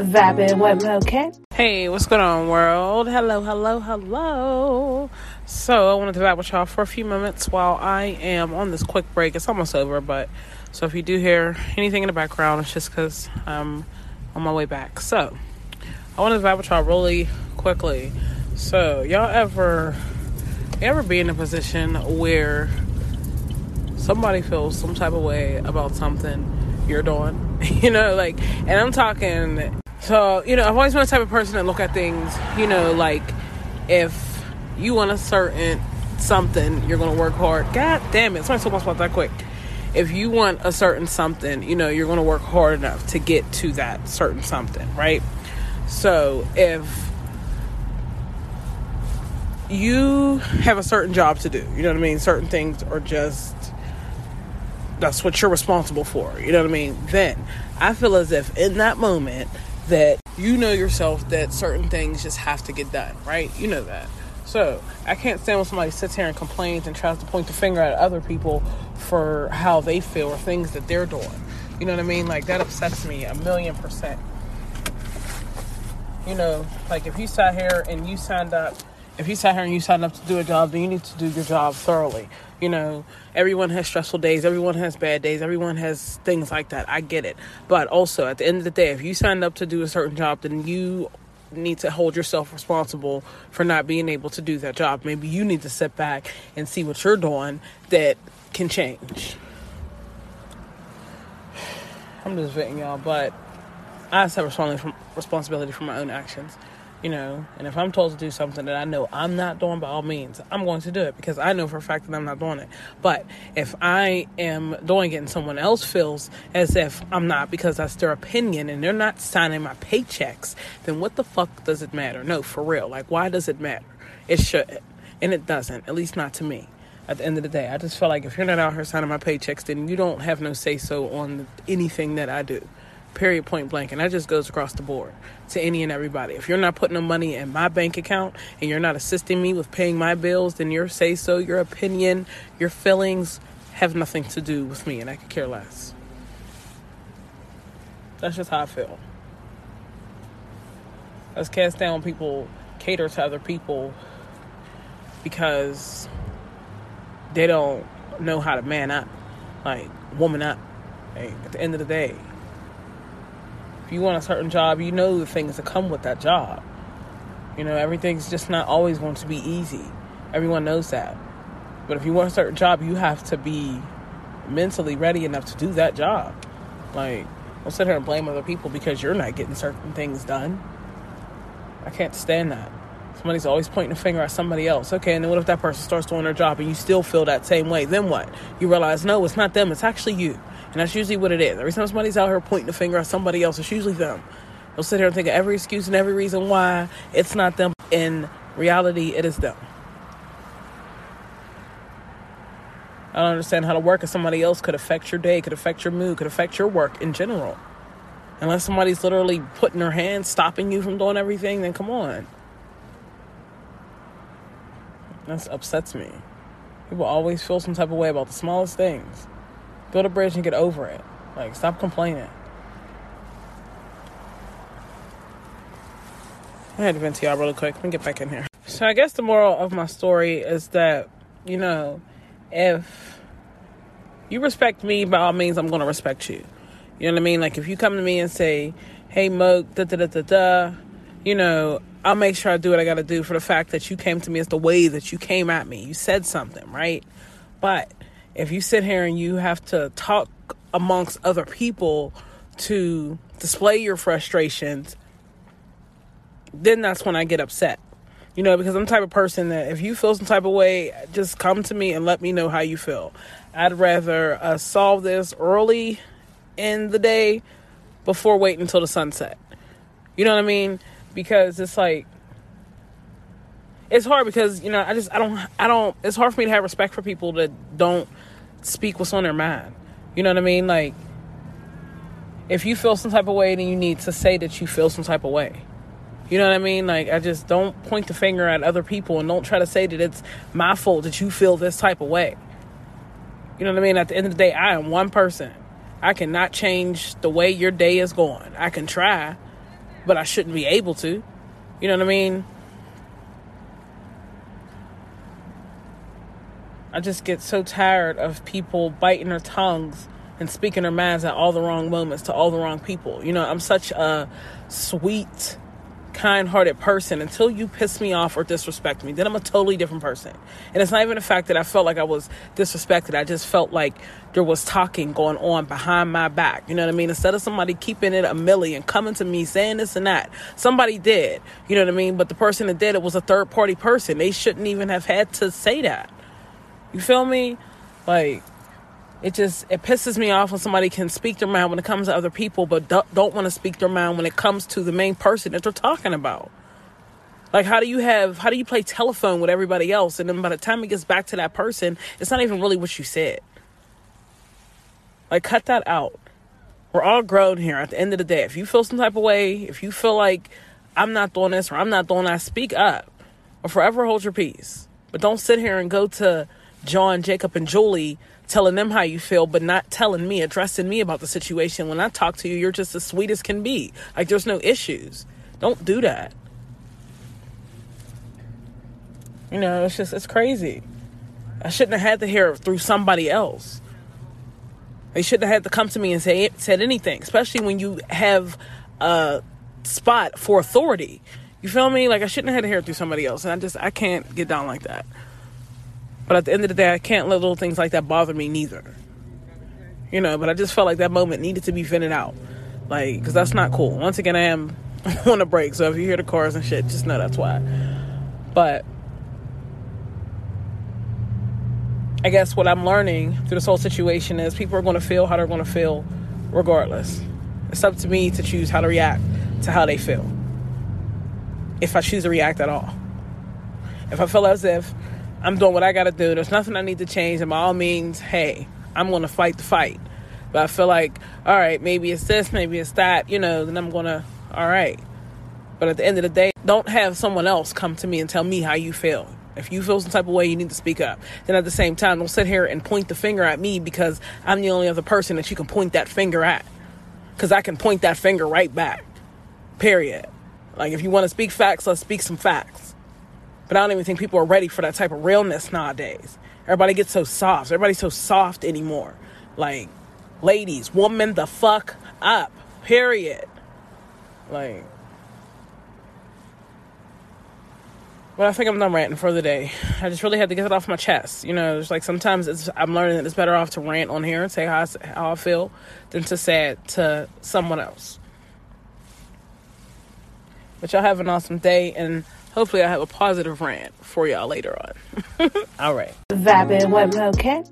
Vibing with okay. Hey, what's going on, world? Hello, hello, hello. So, I wanted to vibe with y'all for a few moments while I am on this quick break. It's almost over, but so if you do hear anything in the background, it's just because I'm on my way back. So, I wanted to vibe with y'all really quickly. So, y'all ever, ever be in a position where somebody feels some type of way about something you're doing? you know, like, and I'm talking so, you know, I've always been the type of person that look at things, you know, like if you want a certain something, you're to work hard. God damn it. Somebody told me about that quick. If you want a certain something, you know, you're to work hard enough to get to that certain something, right? So, if you have a certain job to do, you know what I mean? Certain things are just that's what you're responsible for, you know what I mean? Then I feel as if in that moment that you know yourself that certain things just have to get done, right? You know that. So I can't stand when somebody sits here and complains and tries to point the finger at other people for how they feel or things that they're doing. You know what I mean? Like that upsets me a million percent. You know, like if you sat here and you signed up, if you sat here and you signed up to do a job, then you need to do your job thoroughly you know, everyone has stressful days, everyone has bad days, everyone has things like that. I get it. But also, at the end of the day, if you signed up to do a certain job, then you need to hold yourself responsible for not being able to do that job. Maybe you need to sit back and see what you're doing that can change. I'm just venting y'all, but I have responsibility for my own actions you know, and if I'm told to do something that I know I'm not doing, by all means, I'm going to do it because I know for a fact that I'm not doing it. But if I am doing it and someone else feels as if I'm not because that's their opinion and they're not signing my paychecks, then what the fuck does it matter? No, for real. Like, why does it matter? It shouldn't. And it doesn't, at least not to me. At the end of the day, I just feel like if you're not out here signing my paychecks, then you don't have no say so on anything that I do period point blank and that just goes across the board to any and everybody. If you're not putting the money in my bank account and you're not assisting me with paying my bills then your say so your opinion your feelings have nothing to do with me and i could care less. That's just how i feel. Let's cast down people cater to other people because they don't know how to man up like woman up. Like, at the end of the day you want a certain job, you know the things that come with that job. You know, everything's just not always going to be easy. Everyone knows that. But if you want a certain job, you have to be mentally ready enough to do that job. Like, don't sit here and blame other people because you're not getting certain things done. I can't stand that. Somebody's always pointing a finger at somebody else. Okay, and then what if that person starts doing their job and you still feel that same way? Then what? You realize, no, it's not them, it's actually you. And that's usually what it is. Every time somebody's out here pointing the finger at somebody else, it's usually them. They'll sit here and think of every excuse and every reason why it's not them. In reality, it is them. I don't understand how to work of somebody else could affect your day, could affect your mood, could affect your work in general. Unless somebody's literally putting their hand, stopping you from doing everything, then come on. That upsets me. People always feel some type of way about the smallest things. Build a bridge and get over it. Like, stop complaining. I had to vent to y'all really quick. Let me get back in here. So, I guess the moral of my story is that, you know, if you respect me, by all means, I'm going to respect you. You know what I mean? Like, if you come to me and say, hey, Mo, da da da da da, you know, I'll make sure I do what I got to do for the fact that you came to me as the way that you came at me. You said something, right? But if you sit here and you have to talk amongst other people to display your frustrations, then that's when I get upset. You know, because I'm the type of person that if you feel some type of way, just come to me and let me know how you feel. I'd rather uh, solve this early in the day before waiting until the sunset. You know what I mean? Because it's like it's hard because you know I just I don't I don't it's hard for me to have respect for people that don't speak what's on their mind. You know what I mean? Like if you feel some type of way then you need to say that you feel some type of way. You know what I mean? Like I just don't point the finger at other people and don't try to say that it's my fault that you feel this type of way. You know what I mean? At the end of the day, I am one person. I cannot change the way your day is going. I can try, but I shouldn't be able to. You know what I mean? I just get so tired of people biting their tongues and speaking their minds at all the wrong moments to all the wrong people. You know, I'm such a sweet, kind hearted person until you piss me off or disrespect me. Then I'm a totally different person. And it's not even the fact that I felt like I was disrespected. I just felt like there was talking going on behind my back. You know what I mean? Instead of somebody keeping it a million, coming to me saying this and that, somebody did. You know what I mean? But the person that did it was a third party person. They shouldn't even have had to say that. You feel me? Like, it just it pisses me off when somebody can speak their mind when it comes to other people but don't, want to speak their mind when it comes to the main person that they're talking about. Like how do you have how do you play telephone with everybody else? And then by the time it gets back to that person it's not even really what you said. Like cut that out. We're all grown here at the end of the day. If you feel some type of way if you feel like i'm not doing this or i'm not doing that speak up. Or forever hold your peace. But don't sit here and go to john jacob and julie telling them how you feel, but not telling me, addressing me about the situation. When I talk to you, you're just as sweet as can be. Like there's no issues. Don't do that. You know, it's just, it's crazy. I shouldn't have had to hear it through somebody else. They shouldn't have had to come to me and say said anything, especially when you have a spot for authority. You feel me? Like I shouldn't have had to hear it through somebody else, and I just I can't get down like that. But at the end of the day, I can't let little things like that bother me neither. You know, but I just felt like that moment needed to be vented out. Like, because that's not cool. Once again, I am on a break. So if you hear the cars and shit, just know that's why. But I guess what I'm learning through this whole situation is people are going to feel how they're going to feel regardless. It's up to me to choose how to react to how they feel. If I choose to react at all. If I feel as if I'm doing what I got to do. There's nothing I need to change. And by all means, hey, I'm going to fight the fight. But I feel like, all right, maybe it's this, maybe it's that, you know, then I'm going to, all right. But at the end of the day, don't have someone else come to me and tell me how you feel. If you feel some type of way, you need to speak up. Then at the same time, don't sit here and point the finger at me because I'm the only other person that you can point that finger at. Because I can point that finger right back. Period. Like, if you want to speak facts, let's speak some facts. But I don't even think people are ready for that type of realness nowadays. Everybody gets so soft. Everybody's so soft anymore. Like, ladies, woman the fuck up. Period. Like, but I think I'm done ranting for the day. I just really had to get it off my chest. You know, it's like sometimes it's, I'm learning that it's better off to rant on here and say how I, how I feel than to say it to someone else. But y'all have an awesome day and hopefully I have a positive rant for y'all later on. All right. Vibing with okay.